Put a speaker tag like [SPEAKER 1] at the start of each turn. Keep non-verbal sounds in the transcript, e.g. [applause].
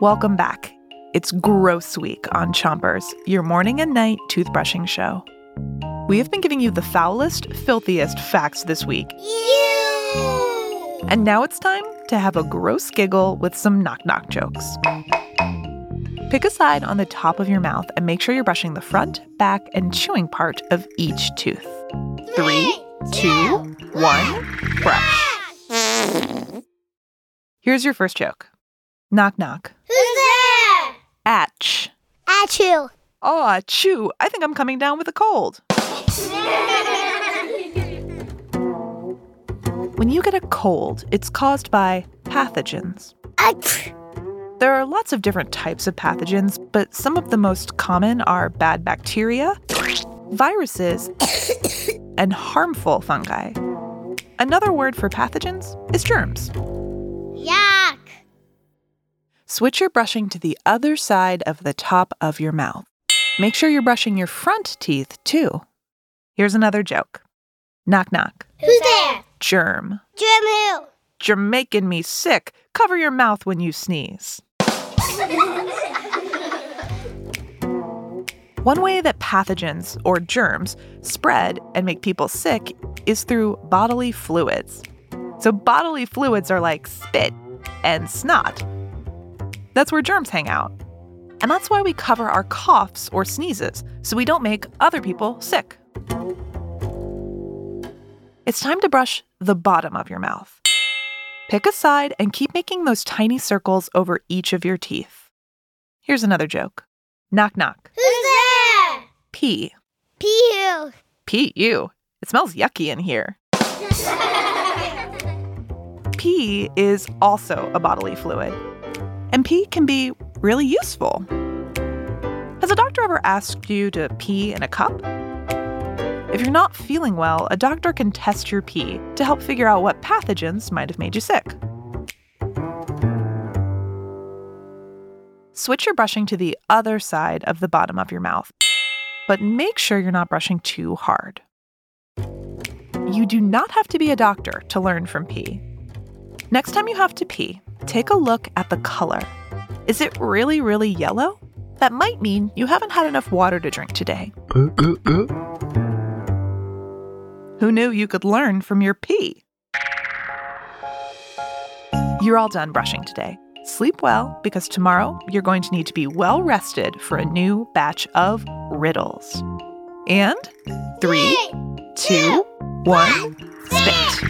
[SPEAKER 1] Welcome back. It's Gross Week on Chompers, your morning and night toothbrushing show. We have been giving you the foulest, filthiest facts this week.
[SPEAKER 2] Ew!
[SPEAKER 1] And now it's time to have a gross giggle with some knock knock jokes. Pick a side on the top of your mouth and make sure you're brushing the front, back, and chewing part of each tooth. Three, two, one, brush. Here's your first joke. Knock knock.
[SPEAKER 2] Who's there?
[SPEAKER 1] Atch.
[SPEAKER 2] Achoo.
[SPEAKER 1] Aw, chew. I think I'm coming down with a cold. When you get a cold, it's caused by pathogens.
[SPEAKER 2] Ach.
[SPEAKER 1] There are lots of different types of pathogens, but some of the most common are bad bacteria, viruses, [coughs] and harmful fungi. Another word for pathogens is germs.
[SPEAKER 2] Yuck.
[SPEAKER 1] Switch your brushing to the other side of the top of your mouth. Make sure you're brushing your front teeth too. Here's another joke. Knock knock.
[SPEAKER 2] Who's there?
[SPEAKER 1] Germ.
[SPEAKER 2] Jim who?
[SPEAKER 1] You're making me sick. Cover your mouth when you sneeze. [laughs] One way that pathogens, or germs, spread and make people sick is through bodily fluids. So, bodily fluids are like spit and snot. That's where germs hang out. And that's why we cover our coughs or sneezes, so we don't make other people sick. It's time to brush the bottom of your mouth. Pick a side and keep making those tiny circles over each of your teeth. Here's another joke. Knock knock.
[SPEAKER 2] Who's there?
[SPEAKER 1] Pee.
[SPEAKER 2] Pee
[SPEAKER 1] Pee you. It smells yucky in here. [laughs] Pee is also a bodily fluid. And pee can be really useful. Has a doctor ever asked you to pee in a cup? If you're not feeling well, a doctor can test your pee to help figure out what pathogens might have made you sick. Switch your brushing to the other side of the bottom of your mouth, but make sure you're not brushing too hard. You do not have to be a doctor to learn from pee. Next time you have to pee, take a look at the color. Is it really, really yellow? That might mean you haven't had enough water to drink today. Who knew you could learn from your pee? You're all done brushing today. Sleep well because tomorrow you're going to need to be well rested for a new batch of riddles. And three, two, one, spit.